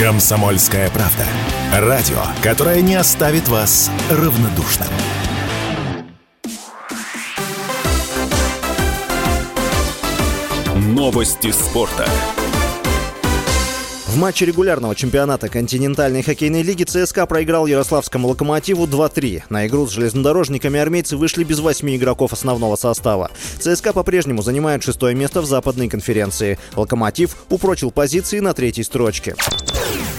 Комсомольская правда. Радио, которое не оставит вас равнодушным. Новости спорта. В матче регулярного чемпионата континентальной хоккейной лиги ЦСКА проиграл Ярославскому «Локомотиву» 2-3. На игру с железнодорожниками армейцы вышли без восьми игроков основного состава. ЦСКА по-прежнему занимает шестое место в западной конференции. «Локомотив» упрочил позиции на третьей строчке.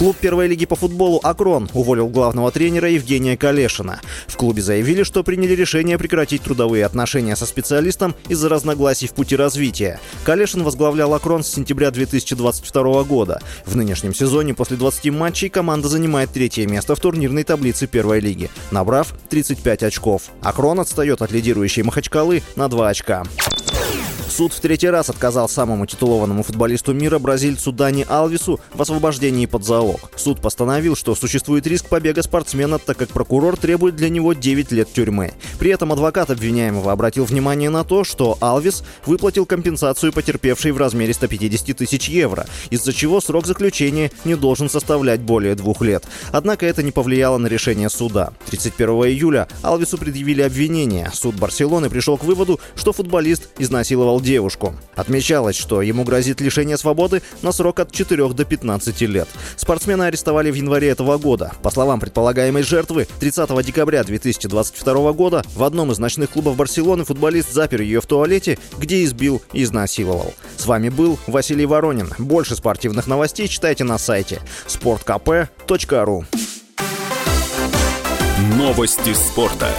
Клуб первой лиги по футболу «Акрон» уволил главного тренера Евгения Калешина. В клубе заявили, что приняли решение прекратить трудовые отношения со специалистом из-за разногласий в пути развития. Калешин возглавлял «Акрон» с сентября 2022 года. В нынешнем сезоне после 20 матчей команда занимает третье место в турнирной таблице первой лиги, набрав 35 очков. «Акрон» отстает от лидирующей Махачкалы на 2 очка. Суд в третий раз отказал самому титулованному футболисту мира бразильцу Дани Алвису в освобождении под залог. Суд постановил, что существует риск побега спортсмена, так как прокурор требует для него 9 лет тюрьмы. При этом адвокат обвиняемого обратил внимание на то, что Алвис выплатил компенсацию потерпевшей в размере 150 тысяч евро, из-за чего срок заключения не должен составлять более двух лет. Однако это не повлияло на решение суда. 31 июля Алвису предъявили обвинение. Суд Барселоны пришел к выводу, что футболист изнасиловал девушку. Отмечалось, что ему грозит лишение свободы на срок от 4 до 15 лет. Спортсмена арестовали в январе этого года. По словам предполагаемой жертвы, 30 декабря 2022 года в одном из ночных клубов Барселоны футболист запер ее в туалете, где избил и изнасиловал. С вами был Василий Воронин. Больше спортивных новостей читайте на сайте sportkp.ru Новости спорта.